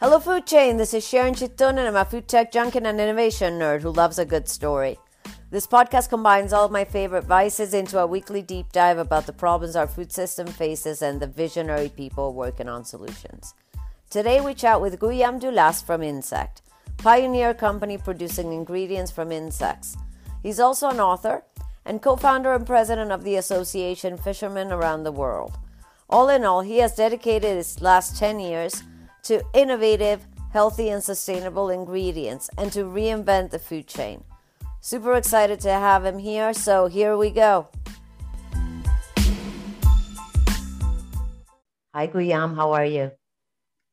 Hello, food chain. This is Sharon Chitun, and I'm a food tech junkie and innovation nerd who loves a good story. This podcast combines all of my favorite vices into a weekly deep dive about the problems our food system faces and the visionary people working on solutions. Today, we chat with Guillaume Daoulas from Ÿnsect, pioneer company producing ingredients from insects. He's also an author and co founder and president of the association Fishermen Around the World. All in all, he has dedicated his last 10 years to innovative, healthy, and sustainable ingredients and to reinvent the food chain. Super excited to have him here, so here we go. Hi, Guillaume, how are you?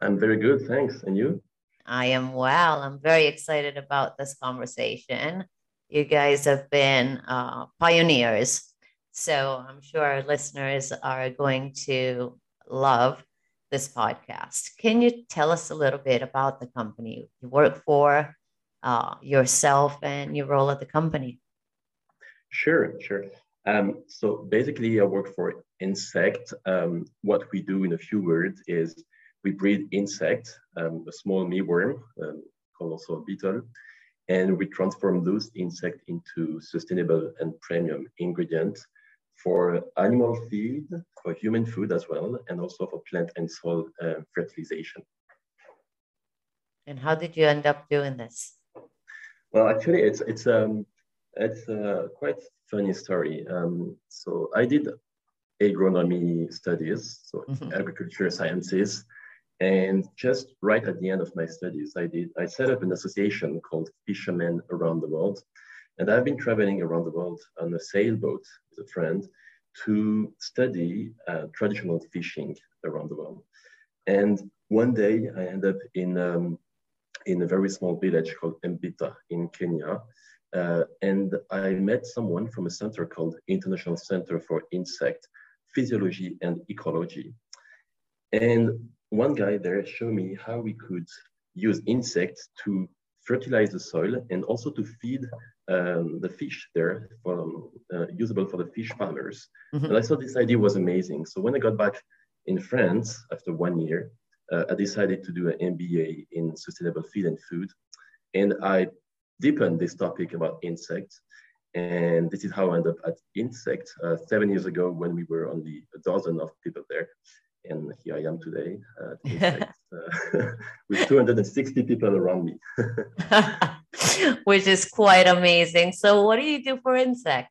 I'm very good, thanks. And you? I am well. I'm very excited about this conversation. You guys have been uh, pioneers, so I'm sure our listeners are going to love this podcast. Can you tell us a little bit about the company you work for, uh, yourself, and your role at the company? Sure, sure. Um, so basically, I work for Ÿnsect. Um, what we do in a few words is we breed insect, um, a small mealworm um, called also a beetle, and we transform those insects into sustainable and premium ingredients for animal feed, for human food as well, and also for plant and soil uh, fertilization. And how did you end up doing this? Well, actually, it's it's um it's a quite funny story. Um, so I did agronomy studies, so mm-hmm. agriculture sciences, and just right at the end of my studies, I did I set up an association called Fishermen Around the World, and I've been traveling around the world on a sailboat with a friend to study uh, traditional fishing around the world. And one day I ended up in, um, in a very small village called Mbita in Kenya. Uh, and I met someone from a center called International Center for Insect Physiology and Ecology. And one guy there showed me how we could use insects to fertilize the soil and also to feed um, the fish there for, uh, usable for the fish farmers. Mm-hmm. And I thought this idea was amazing. So when I got back in France after one year, uh, I decided to do an MBA in sustainable feed and food. And I deepened this topic about insects. And this is how I ended up at Ÿnsect uh, seven years ago when we were only a dozen of people there and here I am today uh, with 260 people around me. Which is quite amazing. So, what do you do for Ÿnsect?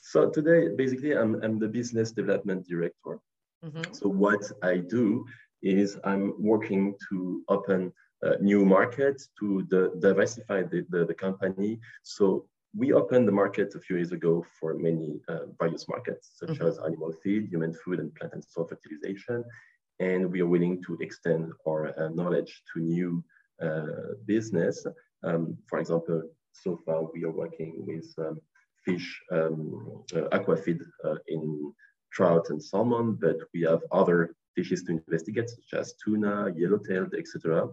So, today, basically, I'm, I'm the business development director. Mm-hmm. So, what I do is I'm working to open uh, new markets to the, diversify the, the, the company. So, we opened the market a few years ago for many uh, various markets, such mm-hmm. as animal feed, human food, and plant and soil fertilization. And we are willing to extend our uh, knowledge to new uh, business. Um, for example, so far we are working with um, fish um, uh, aqua feed uh, in trout and salmon, but we have other fishes to investigate, such as tuna, yellowtail, etc.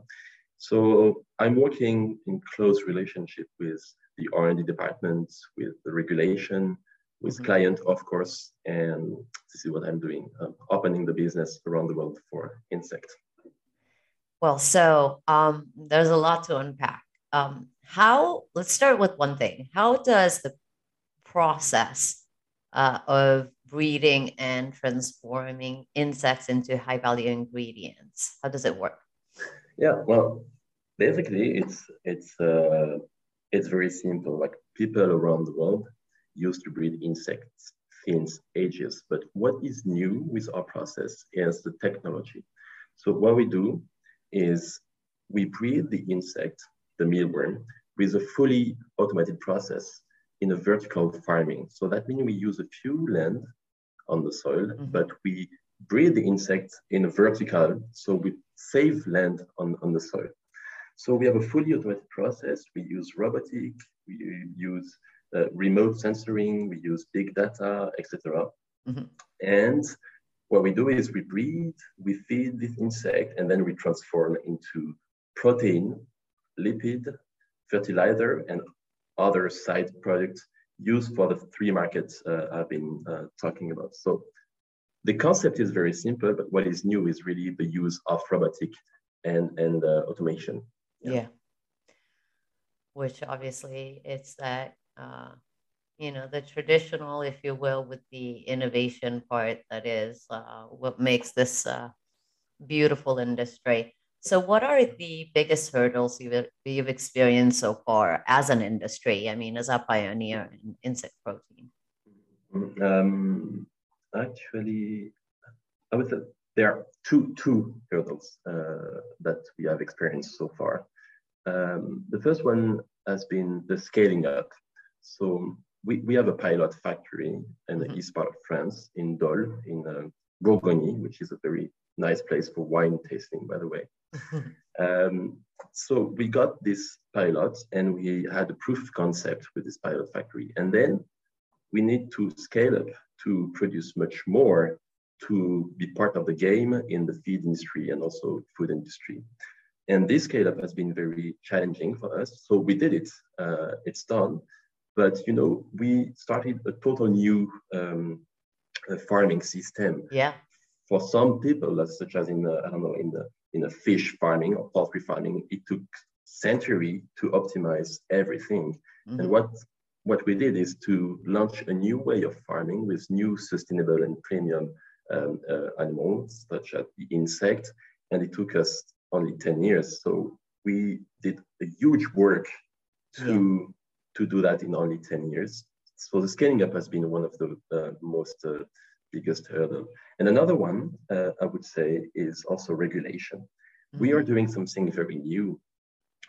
So I'm working in close relationship with the R&D department, with the regulation, with mm-hmm. client, of course, and this is what I'm doing, um, opening the business around the world for insect. Well, so um, there's a lot to unpack. Um, how? Let's start with one thing. How does the process uh, of breeding and transforming insects into high value ingredients? How does it work? Yeah, well, basically, it's it's uh, it's very simple. Like people around the world used to breed insects since ages. But what is new with our process is the technology. So what we do is we breed the insect, the mealworm, with a fully automated process in a vertical farming. So that means we use a few land on the soil, mm-hmm. but we breed the insect in a vertical, so we save land on, on the soil. So we have a fully automated process. We use robotic, we use uh, remote sensoring, we use big data, etc. Mm-hmm. And what we do is we breed, we feed this insect, and then we transform into protein, lipid, fertilizer, and other side products used for the three markets uh, I've been uh, talking about. So the concept is very simple, but what is new is really the use of robotic and and uh, automation. Yeah. yeah. Which obviously it's that uh, you know the traditional, if you will, with the innovation part that is uh, what makes this uh, beautiful industry. So, what are the biggest hurdles you've, you've experienced so far as an industry? I mean, as a pioneer in insect protein. Um, actually, I would say there are two two hurdles uh, that we have experienced so far. Um, the first one has been the scaling up. So we, we have a pilot factory in the mm-hmm. east part of France, in Dole, in uh, Bourgogne, which is a very nice place for wine tasting, by the way. um, so we got this pilot and we had a proof of concept with this pilot factory. And then we need to scale up to produce much more to be part of the game in the feed industry and also food industry. And this scale up has been very challenging for us. So we did it, uh, it's done. But you know, we started a total new um, farming system. Yeah. For some people, such as in the, I don't know, in the in a fish farming or poultry farming, it took century to optimize everything. Mm-hmm. And what what we did is to launch a new way of farming with new sustainable and premium um, uh, animals, such as the insect. And it took us only 10 years. So we did a huge work to. To do that in only 10 years. So the scaling up has been one of the uh, most uh, biggest hurdle. And another one, uh, I would say, is also regulation. Mm-hmm. We are mm-hmm. doing something very new.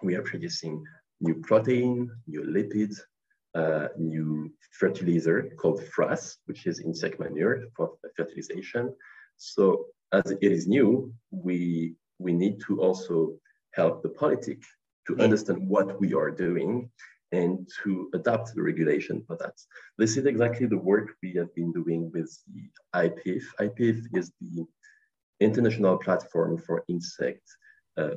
We are producing new protein, new lipids, uh, new fertilizer called frass, which is insect manure for fertilization. So as it is new, we we need to also help the politic to understand what we are doing and to adapt the regulation for that. This is exactly the work we have been doing with the IPIFF. IPIFF is the international platform for insect, uh,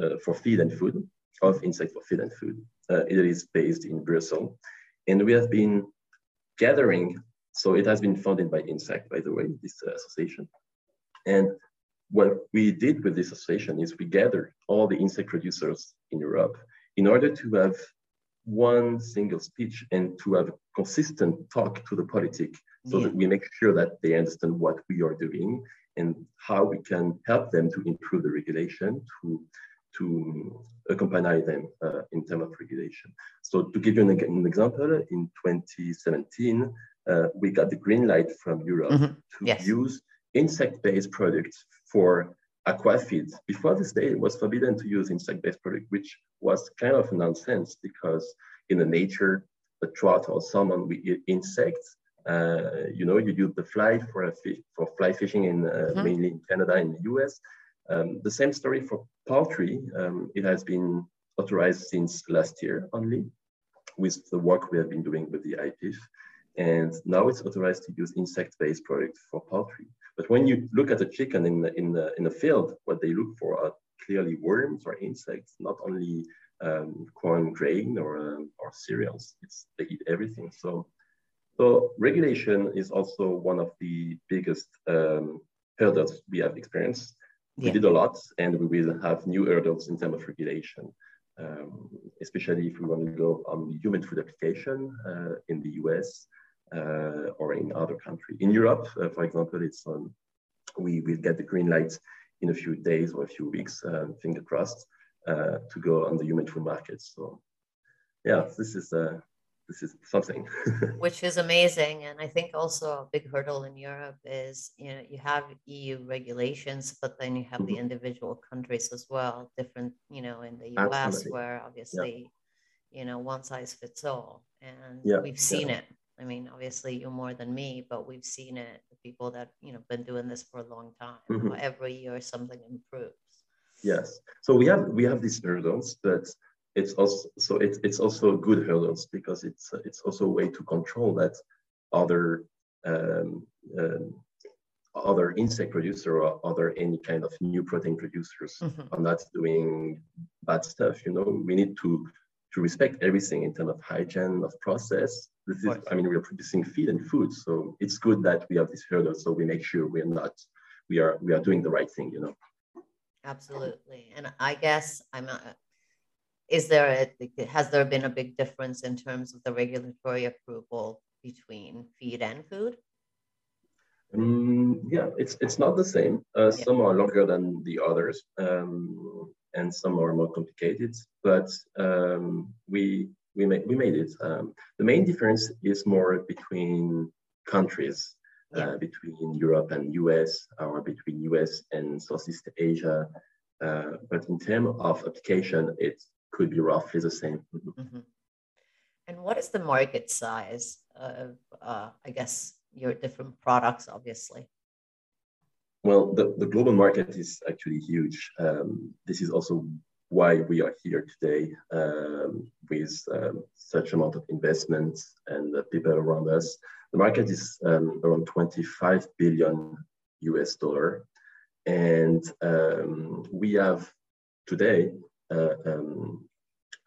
uh, for feed and food, of insect for feed and food. Uh, it is based in Brussels. And we have been gathering, so it has been funded by Ÿnsect, by the way, this uh, association. And what we did with this association is we gathered all the insect producers in Europe in order to have one single speech and to have a consistent talk to the politic so yeah. that we make sure that they understand what we are doing and how we can help them to improve the regulation to to accompany them uh, in terms of regulation. So to give you an, an example, in 2017, uh, we got the green light from Europe mm-hmm. to yes. use insect-based products for aquafeed. Before this day, it was forbidden to use insect-based product, which was kind of nonsense because in the nature, the trout or salmon, we eat insects. Uh, you know, you use the fly for fish, for fly fishing in uh, mm-hmm. mainly in Canada and the US. Um, the same story for poultry. Um, it has been authorized since last year only with the work we have been doing with the IPIFF. And now it's authorized to use insect-based products for poultry. But when you look at a chicken in the, in the, in the field, what they look for are clearly worms or insects, not only um, corn grain or, um, or cereals. It's, they eat everything. So, so regulation is also one of the biggest um, hurdles we have experienced. We did a lot, and we will have new hurdles in terms of regulation, um, especially if we want to go on the human food application uh, in the US or in other countries. In Europe, uh, for example, it's on, we will get the green light in a few days or a few weeks, uh, finger crossed, to go on the human food market. So yeah, this is this is something which is amazing and i think also a big hurdle in europe is you know you have eu regulations but then you have mm-hmm. the individual countries as well different you know in the us Absolutely. where obviously yeah. you know one size fits all and yeah. we've seen yeah. it I mean, obviously you're more than me, but we've seen it. The people that you know been doing this for a long time. Mm-hmm. Every year something improves. Yes. So we have we have these hurdles, but it's also so it's it's also good hurdles because it's it's also a way to control that other um, um, other insect producer or other any kind of new protein producers mm-hmm. are not doing bad stuff. You know, we need to to respect everything in terms of hygiene of process this is, I mean, we are producing feed and food, so it's good that we have this hurdle. So we make sure we are not, we are, we are doing the right thing, you know. Absolutely. And I guess I'm a, is there a, has there been a big difference in terms of the regulatory approval between feed and food? Um, yeah, it's it's not the same. Uh, yeah. Some are longer than the others, um, and some are more complicated. But um, we we made we made it. Um, the main difference is more between countries, yeah. uh, between Europe and US, or between US and Southeast Asia. Uh, but in terms of application, it could be roughly the same. Mm-hmm. And what is the market size of, uh, I guess, your different products, obviously? Well, the, the global market is actually huge. Um, this is also why we are here today um, with um, such amount of investments and uh, people around us. The market is um, around 25 billion US dollar. And um, we have today uh, um,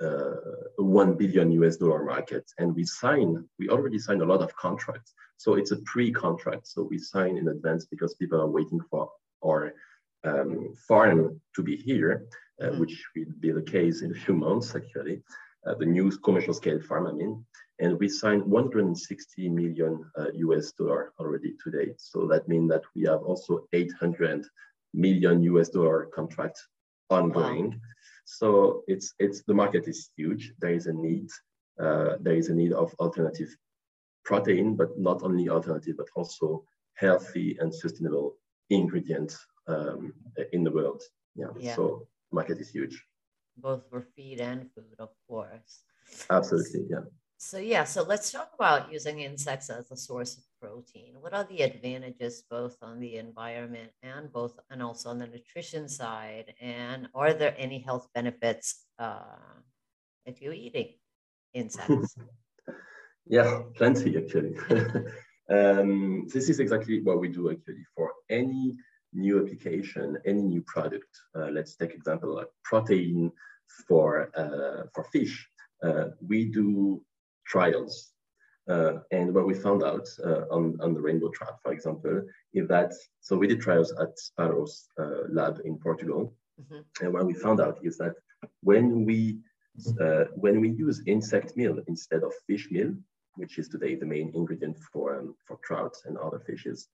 uh, 1 billion US dollar market. And we sign, we already signed a lot of contracts. So it's a pre-contract. So we sign in advance because people are waiting for our um, farm to be here, uh, mm-hmm. which will be the case in a few months, actually. Uh, the new commercial scale farm, I mean. And we signed 160 million uh, US dollar already today. So that means that we have also 800 million US dollar contract ongoing. Wow. So it's it's the market is huge. There is a need. Uh, there is a need of alternative protein, but not only alternative, but also healthy and sustainable ingredients um, in the world. Yeah. yeah. So market is huge. Both for feed and food, of course. Absolutely. Yeah. So yeah, so let's talk about using insects as a source of protein. What are the advantages both on the environment and both and also on the nutrition side? And are there any health benefits uh, if you're eating insects? yeah, plenty actually. um, this is exactly what we do actually for any new application, any new product. Uh, let's take example like protein for uh, for fish. Uh, we do trials. Uh, and what we found out uh, on, on the rainbow trout, for example, is that, so we did trials at SPAROS uh, lab in Portugal. Mm-hmm. And what we found out is that when we, uh, when we use insect meal instead of fish meal, which is today the main ingredient for, um, for trout and other fishes,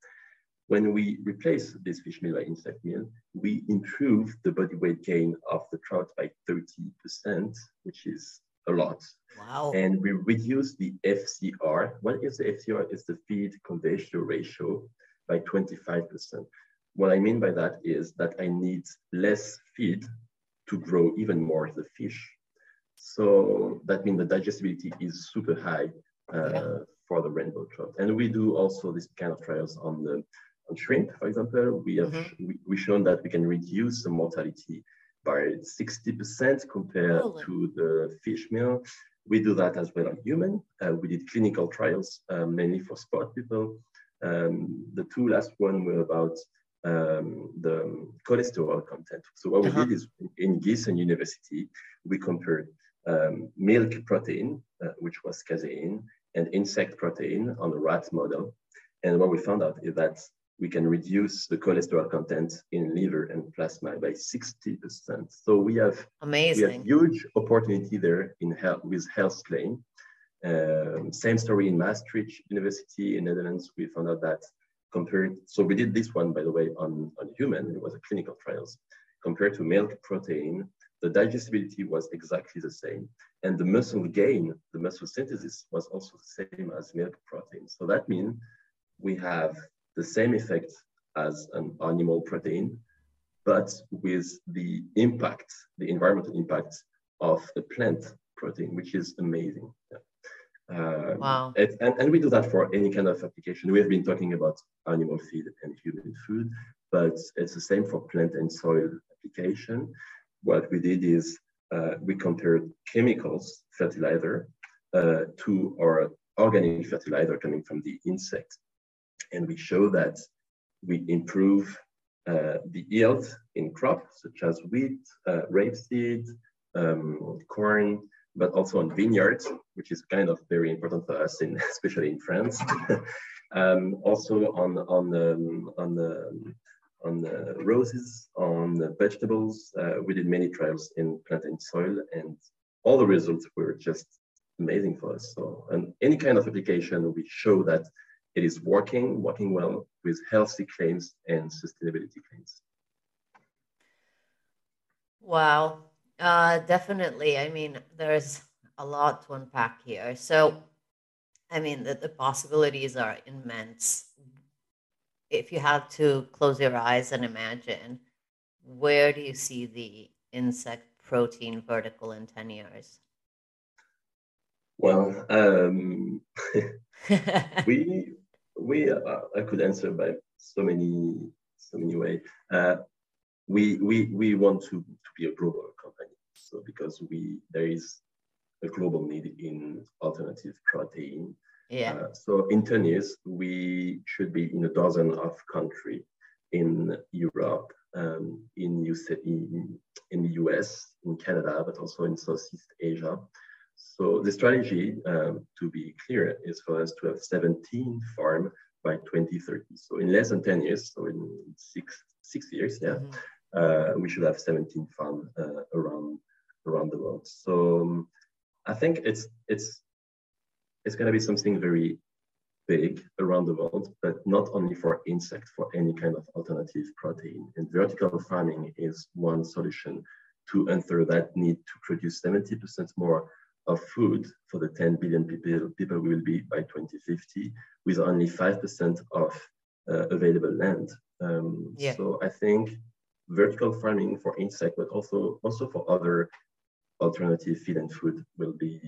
when we replace this fish meal by insect meal, we improve the body weight gain of the trout by 30%, which is a lot. Wow. And we reduce the FCR. What is the FCR? It's the feed conversion ratio by 25%. What I mean by that is that I need less feed to grow even more the fish. So that means the digestibility is super high uh, yeah. for the rainbow trout. And we do also this kind of trials on the shrimp, for example. We have mm-hmm. we, we shown that we can reduce the mortality by 60% compared oh, to the fish meal. We do that as well on human. Uh, we did clinical trials, uh, mainly for sport people. Um, the two last one were about um, the cholesterol content. So what uh-huh. we did is in Gießen University, we compared um, milk protein, uh, which was casein, and insect protein on a rat model. And what we found out is that we can reduce the cholesterol content in liver and plasma by 60%. So we have, Amazing. We have huge opportunity there in health, with health claim. Um, same story in Maastricht University in Netherlands. We found out that compared, so we did this one, by the way, on, on human, it was a clinical trials. Compared to milk protein, the digestibility was exactly the same. And the muscle gain, the muscle synthesis was also the same as milk protein. So that means we have the same effect as an animal protein, but with the impact, the environmental impact of the plant protein, which is amazing. Yeah. Um, wow. It, and, and we do that for any kind of application. We have been talking about animal feed and human food, but it's the same for plant and soil application. What we did is uh, we compared chemicals, fertilizer, uh, to our organic fertilizer coming from the insect and we show that we improve uh, the yield in crops such as wheat, uh, rapeseed, um, corn, but also on vineyards, which is kind of very important for us, in, especially in France. um, also on on um, on the on uh, roses, on vegetables. Uh, we did many trials in plantain soil, and all the results were just amazing for us. So, and any kind of application, we show that it is working, working well with healthy claims and sustainability claims. Wow, uh, definitely. I mean, there's a lot to unpack here. So, I mean, the, the possibilities are immense. If you have to close your eyes and imagine, where do you see the insect protein vertical in 10 years? Well, um, we we uh, I could answer by so many so many ways. Uh, we we we want to, to be a global company. So because we there is a global need in alternative protein. Yeah. Uh, so in 10 years, we should be in a dozen of country in Europe, um, in, in, in the US, in Canada, but also in Southeast Asia. So the strategy, um, to be clear, is for us to have 17 farm by 2030. So in less than 10 years, so in six six years, yeah, mm-hmm. uh, we should have 17 farm uh, around around the world. So um, I think it's it's it's going to be something very big around the world, but not only for insect, for any kind of alternative protein. And vertical farming is one solution to answer that need to produce 70% more of food for the 10 billion people, people we will be by 2050 with only 5% of uh, available land. Um, yeah. So I think vertical farming for insect, but also also for other alternative feed and food will be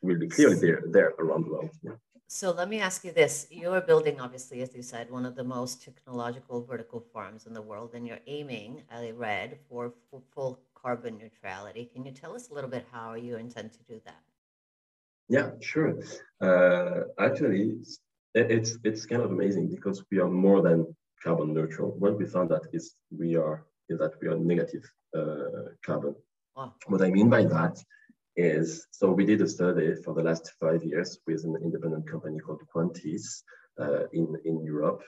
will be clearly there there around the world. Yeah. So let me ask you this: You are building, obviously, as you said, one of the most technological vertical farms in the world, and you're aiming, I read, for full carbon neutrality. Can you tell us a little bit how you intend to do that? Yeah, sure. Uh, actually, it's it's kind of amazing because we are more than carbon neutral. What we found that is we are is that we are negative uh, carbon. Wow. What I mean by that is so we did a study for the last five years with an independent company called Quantis uh, in in Europe,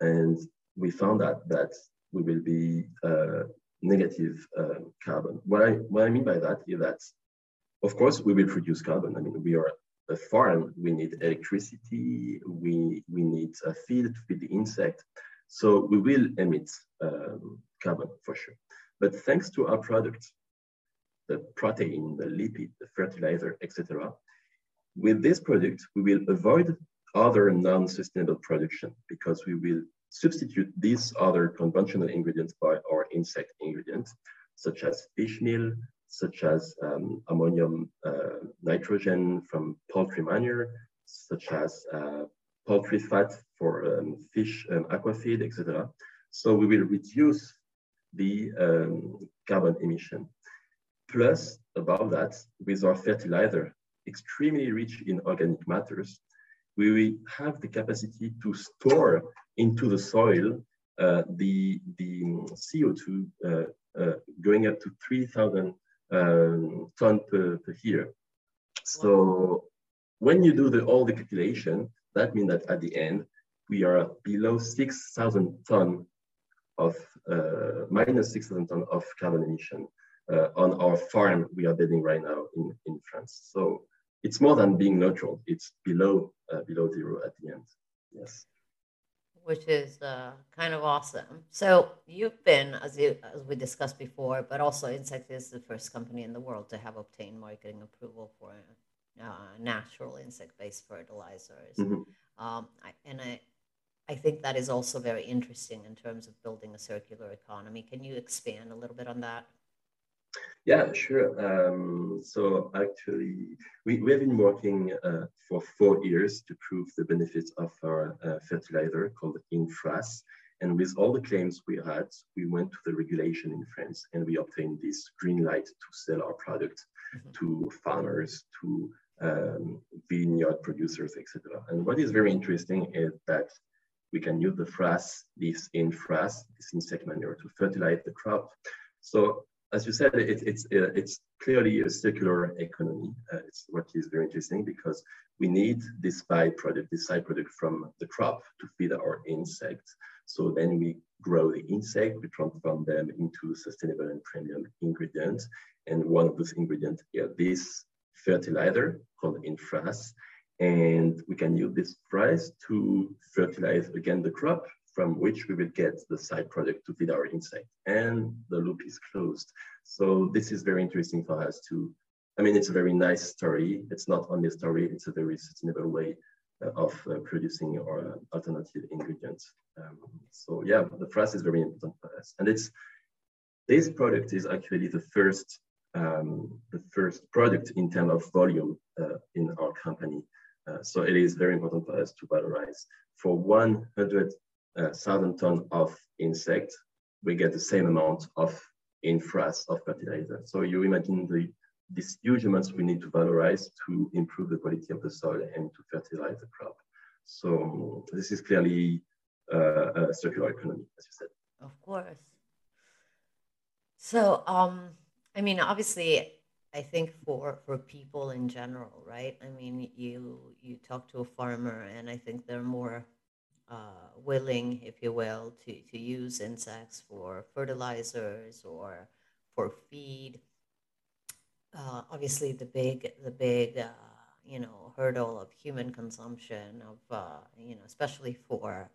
and we found that that we will be uh, negative uh, carbon. What I what I mean by that is that, of course, we will produce carbon. I mean, we are a farm. We need electricity. We we need a feed to feed the insect. So we will emit um, carbon for sure. But thanks to our product, the protein, the lipid, the fertilizer, etc. With this product, we will avoid other non-sustainable production because we will substitute these other conventional ingredients by our insect ingredients, such as fish meal, such as um, ammonium uh, nitrogen from poultry manure, such as uh, poultry fat for um, fish um, aquafeed, etc. So we will reduce the um, carbon emission. Plus, above that, with our fertilizer, extremely rich in organic matters, we will have the capacity to store into the soil uh, the, the CO2 uh, uh, going up to 3,000 um, ton per, per year. So when you do the, all the calculation, that means that at the end, we are below 6,000 ton of, uh, minus 6,000 ton of carbon emission uh, on our farm we are building right now in, in France. So it's more than being neutral. It's below uh, below zero at the end. Yes. Which is uh, kind of awesome. So you've been, as you as we discussed before, but also Ÿnsect is the first company in the world to have obtained marketing approval for uh, natural insect-based fertilizers. Mm-hmm. Um, I, and I, I think that is also very interesting in terms of building a circular economy. Can you expand a little bit on that? Yeah, sure. Um, so actually, we, we have been working uh, for four years to prove the benefits of our uh, fertilizer called Ÿnfrass. And with all the claims we had, we went to the regulation in France and we obtained this green light to sell our product mm-hmm. to farmers, to um, vineyard producers, etc. And what is very interesting is that we can use the frass, this Ÿnfrass, this insect manure to fertilize the crop. So as you said, it, it's uh, it's clearly a circular economy. Uh, it's what is very interesting because we need this byproduct, this side product from the crop to feed our insects. So then we grow the insect, we transform them into sustainable and premium ingredients. And one of those ingredients is this fertilizer called Ÿnfrass. And we can use this price to fertilize again the crop from which we will get the side product to feed our insect. And the loop is closed. So this is very interesting for us to, I mean, it's a very nice story. It's not only a story, it's a very sustainable way uh, of uh, producing our alternative ingredients. Um, so yeah, the price is very important for us. And it's, this product is actually the first um, the first product in terms of volume uh, in our company. Uh, so it is very important for us to valorize. For 100,000 ton of insect, we get the same amount of Ÿnfrass of fertilizer. So you imagine the these huge amounts we need to valorize to improve the quality of the soil and to fertilize the crop. So this is clearly uh, a circular economy, as you said. Of course. So, um, I mean, obviously, I think for for people in general, right? I mean, you you talk to a farmer, and I think they're more uh, willing, if you will, to to use insects for fertilizers or for feed. Uh, obviously, the big the big uh, you know hurdle of human consumption of uh, you know especially for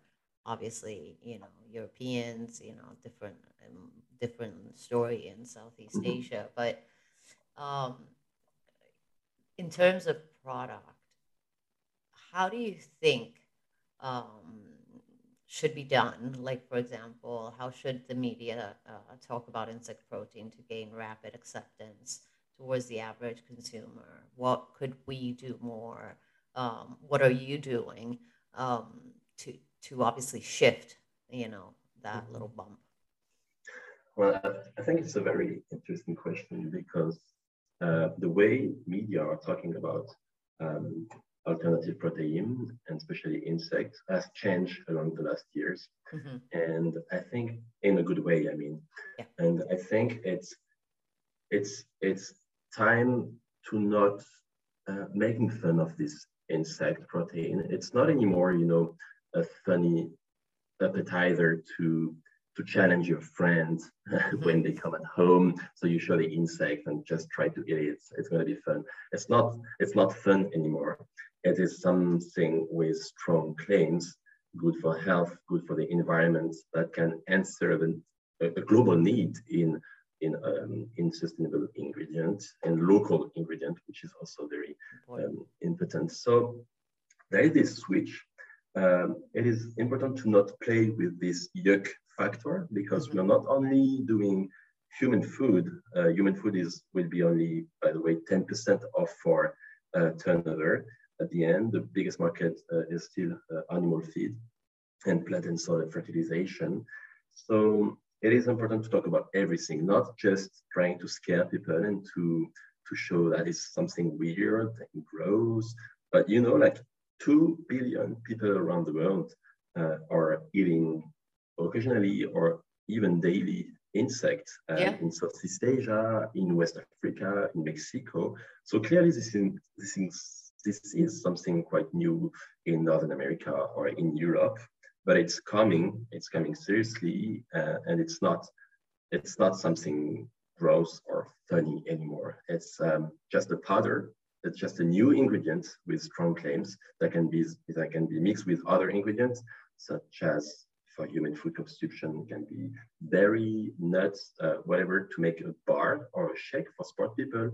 obviously you know Europeans, you know different um, different story in Southeast mm-hmm. Asia, but um, in terms of product, how do you think um, should be done? Like, for example, how should the media uh, talk about insect protein to gain rapid acceptance towards the average consumer? What could we do more? Um, what are you doing um, to to obviously shift, you know, that mm-hmm. little bump? Well, I think it's a very interesting question because uh, the way media are talking about um, alternative protein and especially insects has changed along the last years. Mm-hmm. And I think in a good way, I mean, yeah. and I think it's it's it's time to not uh, making fun of this insect protein. It's not anymore, you know, a funny appetizer to to challenge your friends mm-hmm. when they come at home. So you show the insect and just try to eat it. It's, it's going to be fun. It's not it's not fun anymore. It is something with strong claims, good for health, good for the environment, that can answer a, a global need in in um, in sustainable ingredients and local ingredient, which is also very um, important. So there is this switch um, it is important to not play with this yuck factor because we're not only doing human food. Uh, human food is will be only, by the way, 10% of our uh, turnover. At the end, the biggest market uh, is still uh, animal feed and plant and soil fertilization. So it is important to talk about everything, not just trying to scare people and to to show that it's something weird and gross, but you know, like 2 billion people around the world uh, are eating occasionally or even daily insects uh, yeah. in Southeast Asia, in West Africa, in Mexico. So clearly this is, this is, this is something quite new in Northern America or in Europe, but it's coming, it's coming seriously, uh, and it's not, it's not something gross or funny anymore. It's um, just a powder it's just a new ingredient with strong claims that can be that can be mixed with other ingredients, such as for human food consumption can be berry, nuts, uh, whatever, to make a bar or a shake for sport people.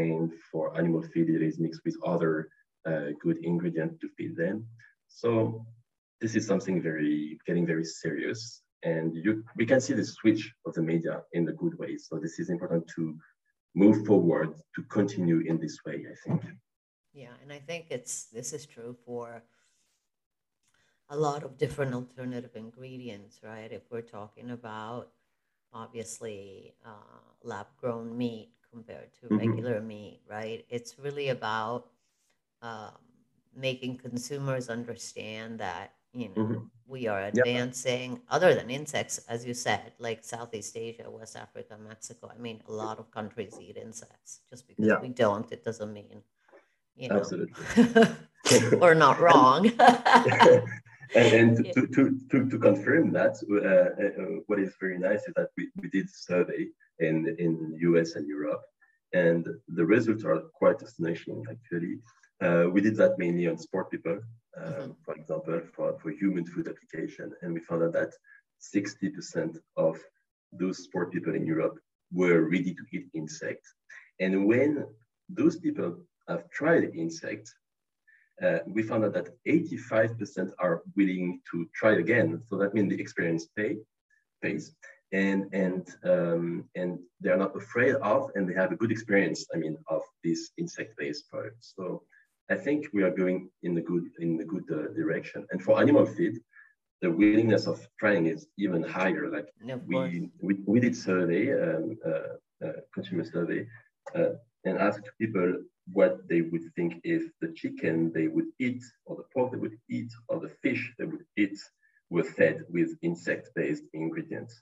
And for animal feed, it is mixed with other uh, good ingredients to feed them. So this is something very getting very serious. And you, we can see the switch of the media in a good way. So this is important to move forward to continue in this way, I think. Yeah, and I think it's this is true for a lot of different alternative ingredients, right? If we're talking about obviously uh, lab grown meat compared to mm-hmm. regular meat, right? It's really about um, making consumers understand that you know mm-hmm. we are advancing yep. other than insects as you said like southeast asia west africa mexico i mean a lot of countries eat insects just because yeah. we don't it doesn't mean You know? Absolutely. or not wrong. and, and to, to, to, to, confirm that, uh, uh, what is very nice is that we, we did survey in in US and Europe, and the results are quite astonishing actually. Uh, we did that mainly on sport people, uh, for example, for, for human food application, and we found out that 60% of those sport people in Europe were ready to eat insects. And when those people have tried insects, uh, we found out that 85% are willing to try again. So that means the experience pay, pays and and um, and they're not afraid of, and they have a good experience. I mean, of these insect-based products. So I think we are going in the good in the good uh, direction. And for animal feed, the willingness of trying is even higher. Like we, we we did survey, um, uh, uh, consumer survey, uh, and asked people what they would think if the chicken they would eat, or the pork they would eat, or the fish they would eat were fed with insect-based ingredients.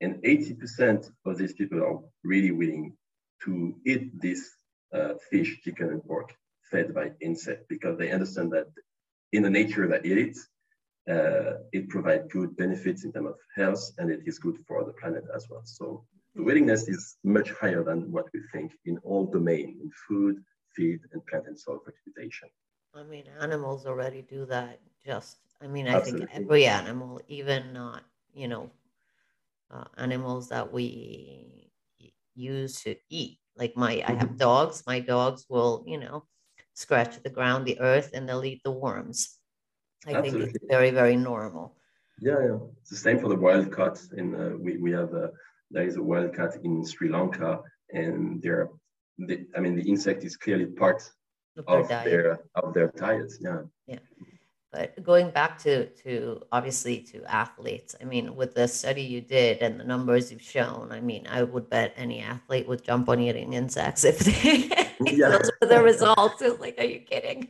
And 80% of these people are really willing to eat this uh, fish, chicken, and pork fed by insect because they understand that in the nature that it is, uh, it provides good benefits in terms of health and it is good for the planet as well. So the willingness is much higher than what we think in all domain, in food, feed, and plant and soil fertilization. I mean, animals already do that. Just, I mean, I Absolutely. think every animal, even not, you know, uh, animals that we use to eat. Like my, I have mm-hmm. dogs. My dogs will, you know, scratch the ground, the earth, and they'll eat the worms. I Absolutely. think it's very, very normal. Yeah, yeah. It's the same for the wild cats. In uh, we we have a, there is a wild cat in Sri Lanka, and they're, they, I mean, the insect is clearly part of, their, of their of their diet. Yeah. Yeah. But going back to to obviously to athletes, I mean, with the study you did and the numbers you've shown, I mean, I would bet any athlete would jump on eating insects if they yeah. those were the results. It's like, are you kidding?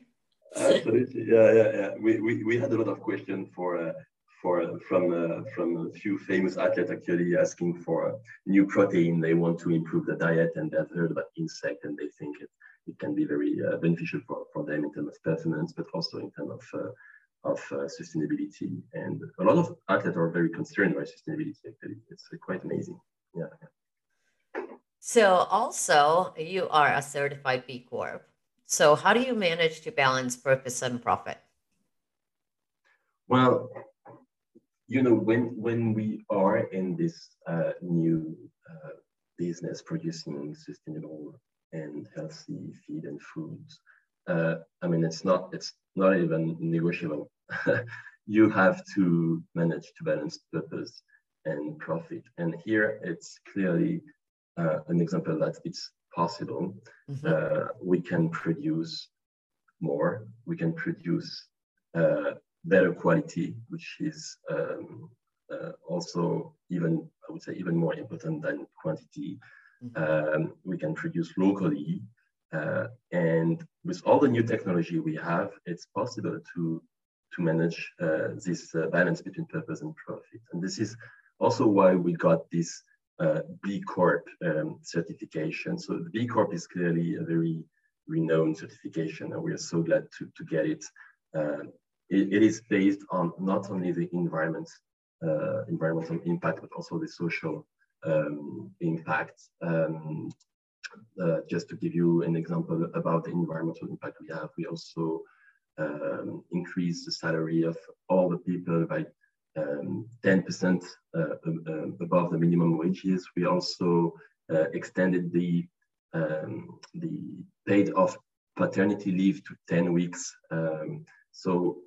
Absolutely, yeah, yeah, yeah. We, we, we had a lot of questions for uh, for uh, from uh, from a few famous athletes actually asking for new protein. They want to improve the diet, and they've heard about insect, and they think it it can be very uh, beneficial for, for them in terms of performance, but also in terms of uh, of uh, sustainability. And a lot of athletes are very concerned by sustainability. Actually, it's uh, quite amazing. Yeah. So also, you are a certified B Corp. So how do you manage to balance purpose and profit? Well, you know, when when we are in this uh, new uh, business producing sustainable and healthy feed and foods, uh, I mean, it's not it's not even negotiable. you have to manage to balance purpose and profit. And here it's clearly uh, an example that it's possible. Mm-hmm. Uh, we can produce more. We can produce uh, better quality, which is um, uh, also even I would say even more important than quantity. Mm-hmm. Um, we can produce locally uh, and with all the new technology we have, it's possible to, to manage uh, this uh, balance between purpose and profit. And this is also why we got this uh, B Corp um, certification. So the B Corp is clearly a very renowned certification, and we are so glad to, to get it. Uh, it. it is based on not only the environment, uh, environmental impact, but also the social um, impact. Um, uh, just to give you an example about the environmental impact we have, we also um, increase the salary of all the people by 10% um, uh, uh, above the minimum wages. We also uh, extended the um, the paid off paternity leave to 10 weeks. Um, so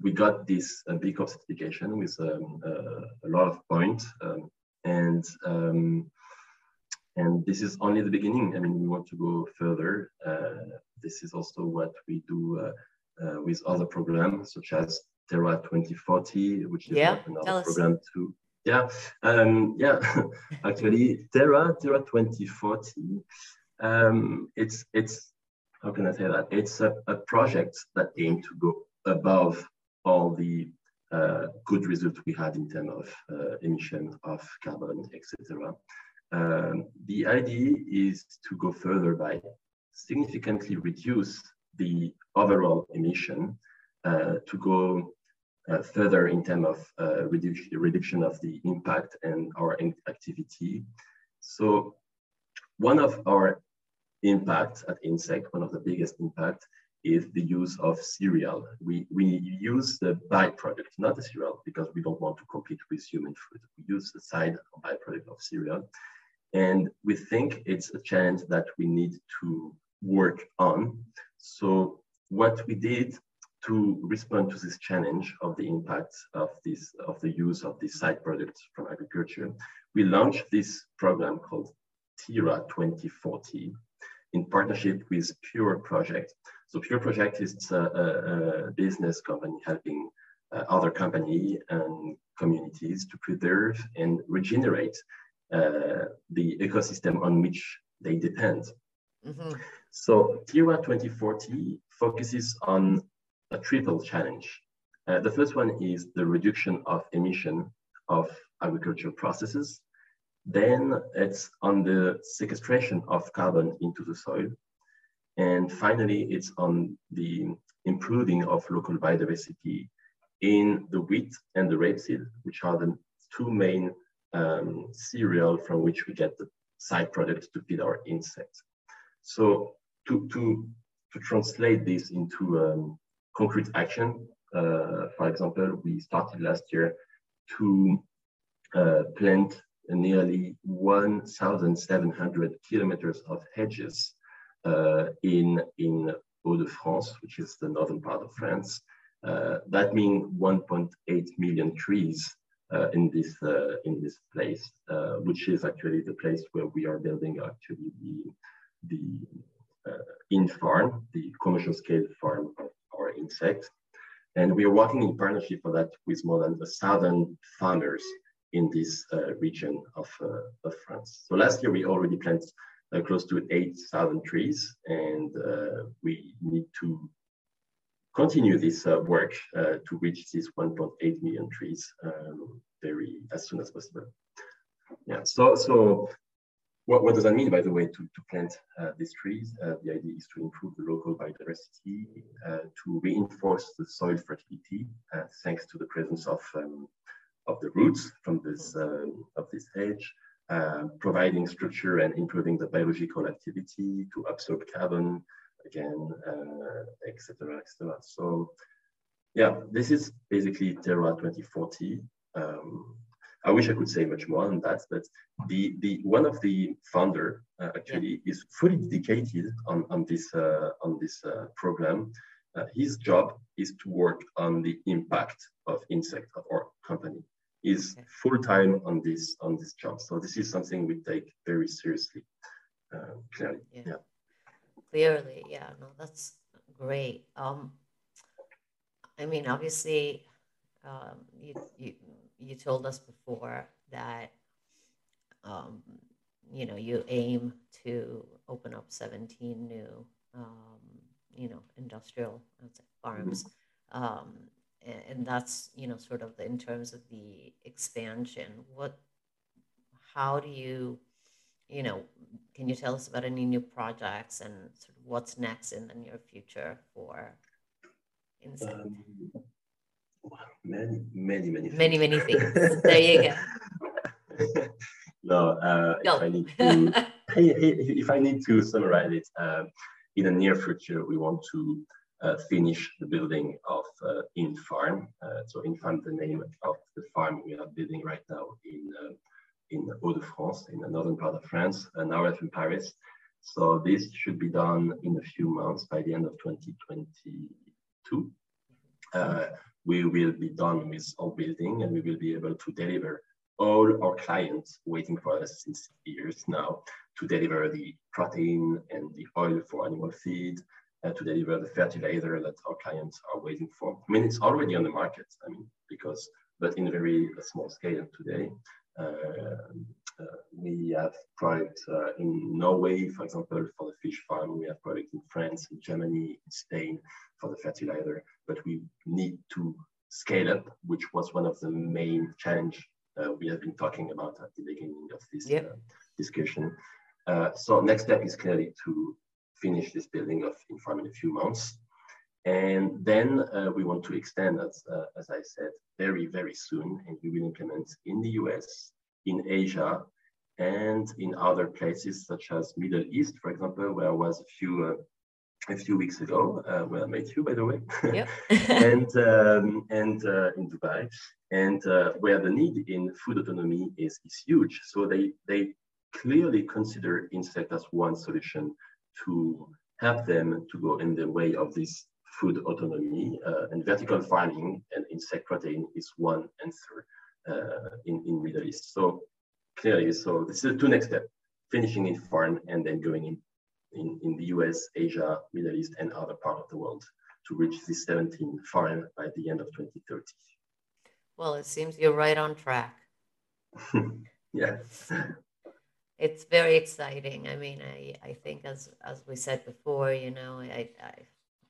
we got this uh, B Corp certification with um, uh, a lot of points. Um, and um, and this is only the beginning. I mean, we want to go further. Uh, this is also what we do uh, uh, with other programs, such as Terra 2040, which is yeah, another program too. Yeah, um, yeah. Actually, Terra Terra 2040. Um, it's it's how can I say that? It's a, a project that aim to go above all the good results we had in terms of uh, emission of carbon, etc. Um, the idea is to go further by significantly reduce the overall emission uh, to go uh, further in terms of uh, reduction, reduction of the impact and our activity. So one of our impacts at Ÿnsect, one of the biggest impact is the use of cereal. We, we use the byproduct, not the cereal, because we don't want to compete with human food. We use the side byproduct of cereal. And we think it's a challenge that we need to work on. So what we did to respond to this challenge of the impact of this of the use of these side products from agriculture, we launched this program called TIRA 2040 in partnership with Pure Project. So Pure Project is a, a, a business company helping uh, other company and communities to preserve and regenerate uh, the ecosystem on which they depend. Mm-hmm. So TIRA 2040 focuses on a triple challenge. Uh, the first one is the reduction of emission of agricultural processes. Then it's on the sequestration of carbon into the soil. And finally, it's on the improving of local biodiversity in the wheat and the rapeseed, which are the two main um, cereal from which we get the side products to feed our insects. So to, to, to translate this into um, concrete action, uh, for example, we started last year to uh, plant nearly 1,700 kilometers of hedges uh, in, in Hauts-de-France, which is the northern part of France. Uh, that means 1.8 million trees uh, in this uh, in this place, uh, which is actually the place where we are building actually the the Ÿnfarm, the commercial scale farm of our insects. And we are working in partnership for that with more than a thousand farmers in this uh, region of, uh, of France. So last year we already planted uh, close to 8,000 trees and we need to continue this work to reach these 1.8 million trees um, very as soon as possible. Yeah, so so what, what does that mean, by the way, to, to plant uh, these trees? Uh, the idea is to improve the local biodiversity, uh, to reinforce the soil fertility, thanks to the presence of um, of the roots from this um, of this hedge, providing structure and improving the biological activity to absorb carbon, again, etc., uh, etc. Et so yeah, this is basically TIRA 2040. Um, I wish I could say much more on that, but the the one of the founder uh, actually yeah. is fully dedicated on on this uh, on this uh, program. Uh, his job is to work on the impact of insect of our company. Is full time on this on this job. So this is something we take very seriously. Uh, clearly, yeah. yeah clearly yeah no that's great um i mean obviously um you you you told us before that um you know you aim to open up 17 new um you know industrial farms mm-hmm. um and, that's you know sort of the, in terms of the expansion what how do you you know, can you tell us about any new projects and sort of what's next in the near future for Ÿnsect? Um, many, many, many, things. many, many things. there you go. no, uh, if I need to, if I need to summarize it, uh, in the near future, we want to uh, finish the building of uh, Ÿnfarm. Uh, so in Ÿnfarm, the name of the farm we are building right now in uh, in Hauts-de-France, in the northern part of France, an hour from Paris. So this should be done in a few months by the end of 2022. Uh, we will be done with our building and we will be able to deliver all our clients waiting for us since years now to deliver the protein and the oil for animal feed, uh, to deliver the fertilizer that our clients are waiting for. I mean, it's already on the market, I mean, because, but in a very small scale today. Uh, uh, we have products uh, in Norway, for example, for the fish farm. We have products in France, in Germany, in Spain for the fertilizer. But we need to scale up, which was one of the main challenge uh, we have been talking about at the beginning of this yep. uh, discussion. Uh, so next step is clearly to finish this building of Ÿnfarm in a few months. And then uh, we want to extend, as, uh, as I said, very, very soon. And we will implement in the US, in Asia, and in other places such as Middle East, for example, where I was a few uh, a few weeks ago, uh, where I met you, by the way, yep. and um, and uh, in Dubai, and uh, where the need in food autonomy is is huge. So they they clearly consider insect as one solution to help them to go in the way of this food autonomy uh, and vertical farming and insect protein is one answer uh, in in Middle East. So clearly, so this is the two next step: finishing Ÿnfarm and then going in in, in the US, Asia, Middle East, and other part of the world to reach this 17 farm by the end of 2030. Well, it seems you're right on track. yeah. It's very exciting. I mean, I, I think as as we said before, you know, I, I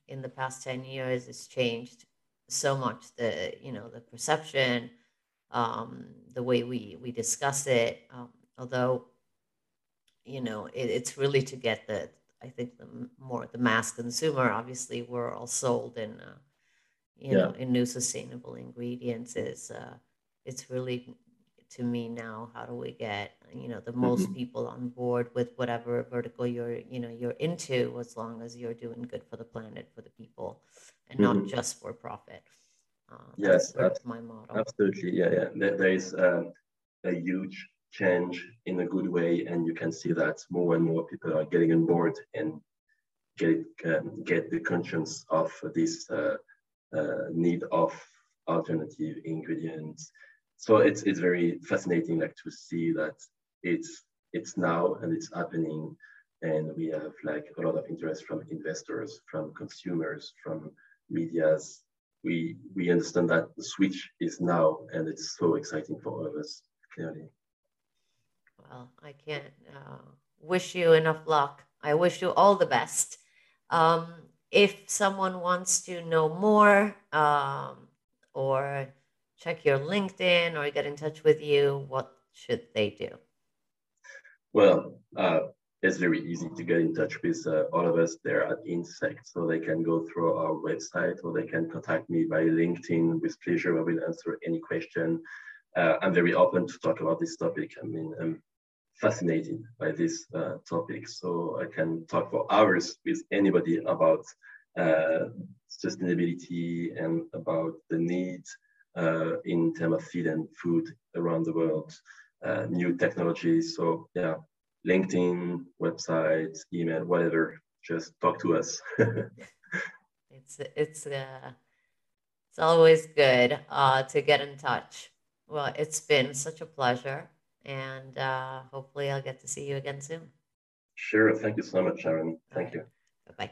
in the past 10 years it's changed so much the you know the perception um, the way we we discuss it um, although you know, it, it's really to get the, I think the more the mass consumer. Obviously, we're all sold in, uh, you yeah. know, in new sustainable ingredients. Is uh, it's really to me now. How do we get you know the most mm-hmm. people on board with whatever vertical you're you know you're into, as long as you're doing good for the planet, for the people, and mm-hmm. not just for profit. Uh, yes, that's my motto. Absolutely, yeah, yeah. There, there is um, a huge change in a good way, and you can see that more and more people are getting on board and get um, get the conscience of this uh, uh, need of alternative ingredients. So it's it's very fascinating, like to see that it's it's now and it's happening, and we have like a lot of interest from investors, from consumers, from media's. We we understand that the switch is now, and it's so exciting for all of us. Clearly. Well, I can't uh, wish you enough luck. I wish you all the best. Um, if someone wants to know more um, or check your LinkedIn or get in touch with you, what should they do? Well, uh, it's very easy to get in touch with uh, all of us there at Ÿnsect. So they can go through our website or they can contact me by LinkedIn with pleasure. I will answer any question. Uh, I'm very open to talk about this topic. I mean, I'm fascinated by this uh, topic. So I can talk for hours with anybody about uh, sustainability and about the need uh, in terms of feed and food around the world, uh, new technologies. So yeah, LinkedIn, website, email, whatever. Just talk to us. it's it's uh, it's always good uh, to get in touch. Well, it's been such a pleasure and uh, hopefully I'll get to see you again soon. Sure. Thank you so much, Sharon. Thank right. you. Bye bye.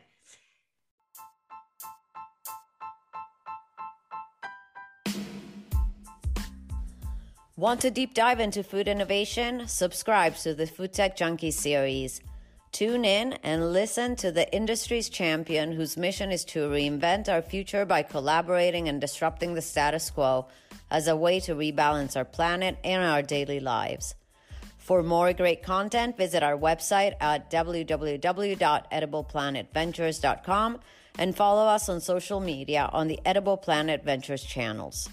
Want to deep dive into food innovation? Subscribe to the Food Tech Junkie series. Tune in and listen to the industry's champion whose mission is to reinvent our future by collaborating and disrupting the status quo as a way to rebalance our planet and our daily lives. For more great content, visit our website at www.edibleplanetVentures.com and follow us on social media on the Edible Planet Ventures channels.